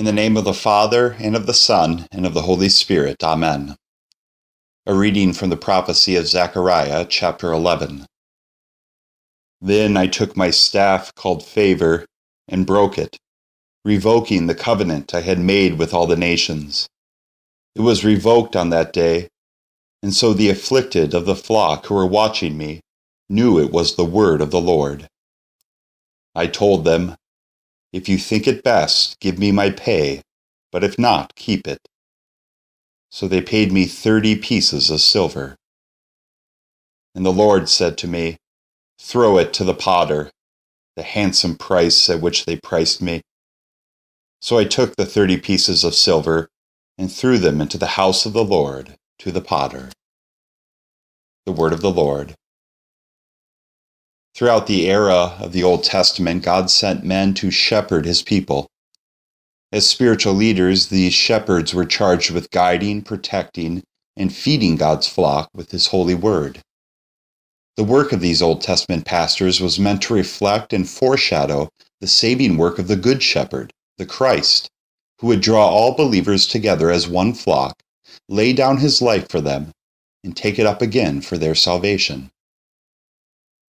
In the name of the Father, and of the Son, and of the Holy Spirit. Amen. A reading from the prophecy of Zechariah, chapter 11. Then I took my staff called favor and broke it, revoking the covenant I had made with all the nations. It was revoked on that day, and so the afflicted of the flock who were watching me knew it was the word of the Lord. I told them, If you think it best, give me my pay, but if not, keep it. So they paid me thirty pieces of silver. And the Lord said to me, Throw it to the potter, the handsome price at which they priced me. So I took the thirty pieces of silver and threw them into the house of the Lord to the potter. The word of the Lord. Throughout the era of the Old Testament, God sent men to shepherd his people. As spiritual leaders, these shepherds were charged with guiding, protecting, and feeding God's flock with his holy word. The work of these Old Testament pastors was meant to reflect and foreshadow the saving work of the Good Shepherd, the Christ, who would draw all believers together as one flock, lay down his life for them, and take it up again for their salvation.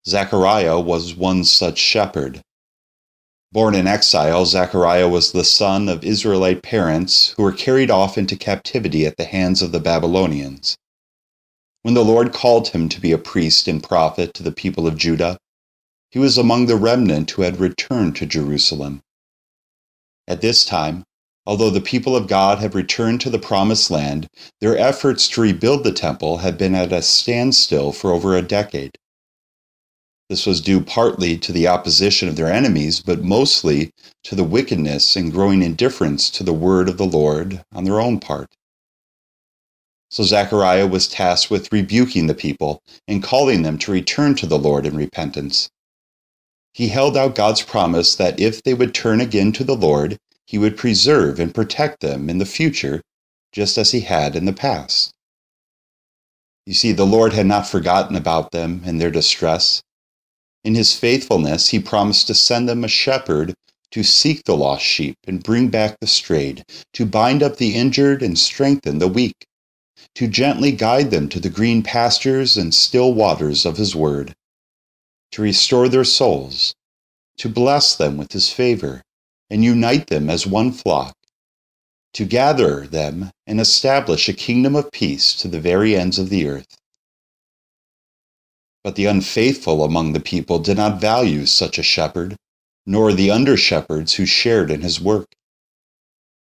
Zechariah was one such shepherd. Born in exile, Zechariah was the son of Israelite parents who were carried off into captivity at the hands of the Babylonians. When the Lord called him to be a priest and prophet to the people of Judah, he was among the remnant who had returned to Jerusalem. At this time, although the people of God have returned to the promised land, their efforts to rebuild the temple have been at a standstill for over a decade. This was due partly to the opposition of their enemies, but mostly to the wickedness and growing indifference to the word of the Lord on their own part. So Zechariah was tasked with rebuking the people and calling them to return to the Lord in repentance. He held out God's promise that if they would turn again to the Lord, he would preserve and protect them in the future, just as he had in the past. You see, the Lord had not forgotten about them in their distress. In his faithfulness, he promised to send them a shepherd to seek the lost sheep and bring back the strayed, to bind up the injured and strengthen the weak, to gently guide them to the green pastures and still waters of his word, to restore their souls, to bless them with his favor, and unite them as one flock, to gather them and establish a kingdom of peace to the very ends of the earth. But the unfaithful among the people did not value such a shepherd, nor the under shepherds who shared in his work.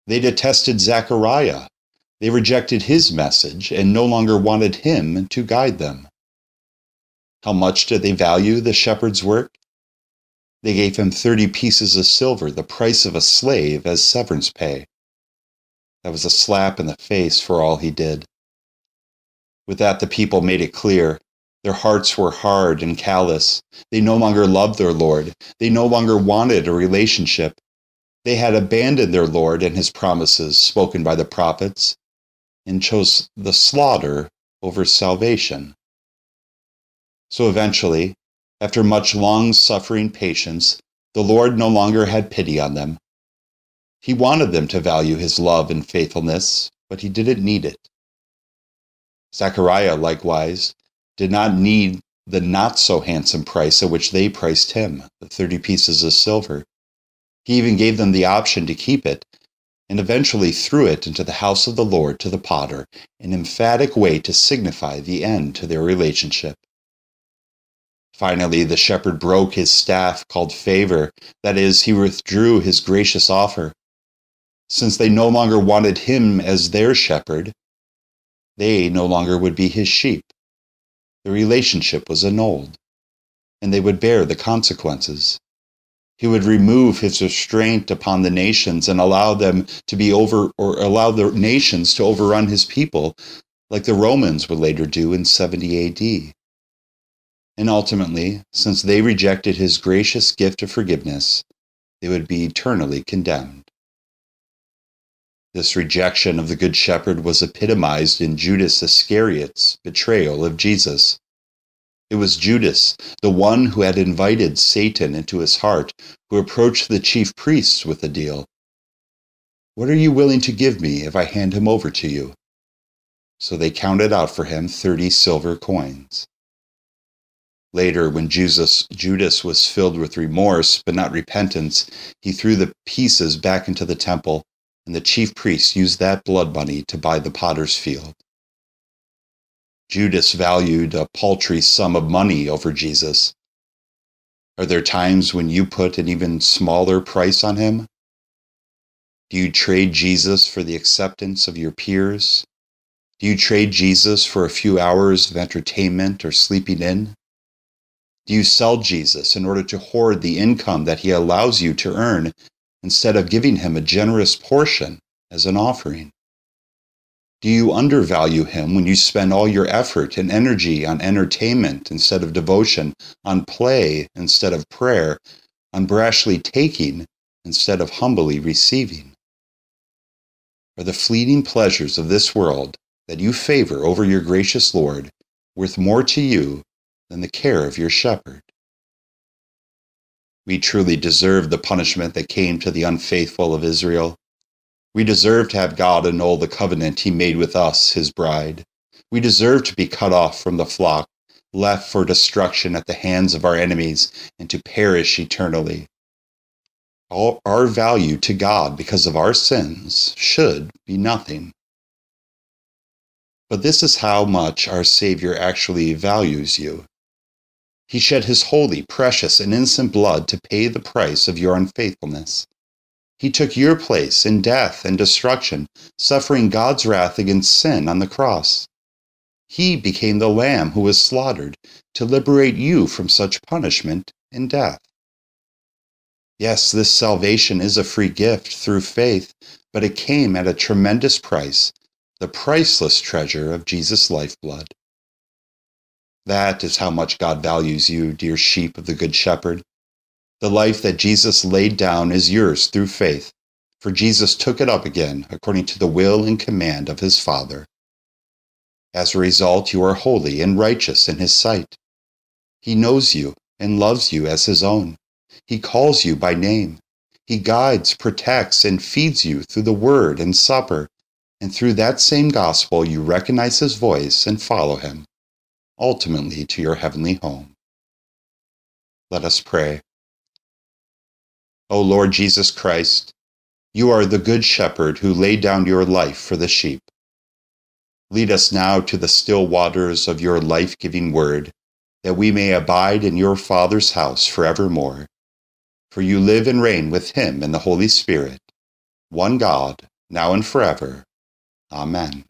They detested Zechariah. They rejected his message and no longer wanted him to guide them. How much did they value the shepherd's work? They gave him 30 pieces of silver, the price of a slave, as severance pay. That was a slap in the face for all he did. With that, the people made it clear their hearts were hard and callous. They no longer loved their Lord. They no longer wanted a relationship. They had abandoned their Lord and his promises spoken by the prophets and chose the slaughter over salvation. So eventually, after much long suffering patience, the Lord no longer had pity on them. He wanted them to value his love and faithfulness, but he didn't need it. Zechariah, likewise, did not need the not so handsome price at which they priced him, the 30 pieces of silver. He even gave them the option to keep it, and eventually threw it into the house of the Lord to the potter, an emphatic way to signify the end to their relationship. Finally, the shepherd broke his staff called favor, that is, he withdrew his gracious offer. Since they no longer wanted him as their shepherd, they no longer would be his sheep the relationship was annulled, and they would bear the consequences. He would remove his restraint upon the nations and allow them to be over, or allow the nations to overrun his people, like the Romans would later do in 70 AD. And ultimately, since they rejected his gracious gift of forgiveness, they would be eternally condemned. This rejection of the Good Shepherd was epitomized in Judas Iscariot's betrayal of Jesus. It was Judas, the one who had invited Satan into his heart, who approached the chief priests with the deal. What are you willing to give me if I hand him over to you? So they counted out for him thirty silver coins. Later, when Jesus, Judas was filled with remorse but not repentance, he threw the pieces back into the temple, and the chief priests used that blood money to buy the potter's field. Judas valued a paltry sum of money over Jesus. Are there times when you put an even smaller price on him? Do you trade Jesus for the acceptance of your peers? Do you trade Jesus for a few hours of entertainment or sleeping in? Do you sell Jesus in order to hoard the income that he allows you to earn instead of giving him a generous portion as an offering? Do you undervalue him when you spend all your effort and energy on entertainment instead of devotion, on play instead of prayer, on brashly taking instead of humbly receiving? Are the fleeting pleasures of this world that you favor over your gracious Lord worth more to you than the care of your shepherd? We truly deserve the punishment that came to the unfaithful of Israel. We deserve to have God annul the covenant he made with us, his bride. We deserve to be cut off from the flock, left for destruction at the hands of our enemies, and to perish eternally all our value to God because of our sins should be nothing. But this is how much our Savior actually values you. He shed his holy, precious, and innocent blood to pay the price of your unfaithfulness. He took your place in death and destruction, suffering God's wrath against sin on the cross. He became the Lamb who was slaughtered to liberate you from such punishment and death. Yes, this salvation is a free gift through faith, but it came at a tremendous price, the priceless treasure of Jesus' lifeblood. That is how much God values you, dear sheep of the Good Shepherd. The life that Jesus laid down is yours through faith, for Jesus took it up again according to the will and command of his Father. As a result, you are holy and righteous in his sight. He knows you and loves you as his own. He calls you by name. He guides, protects, and feeds you through the word and supper. And through that same gospel, you recognize his voice and follow him, ultimately to your heavenly home. Let us pray. O Lord Jesus Christ, you are the good shepherd who laid down your life for the sheep. Lead us now to the still waters of your life giving word, that we may abide in your Father's house forevermore for you live and reign with him in the Holy Spirit, one God, now and forever. Amen.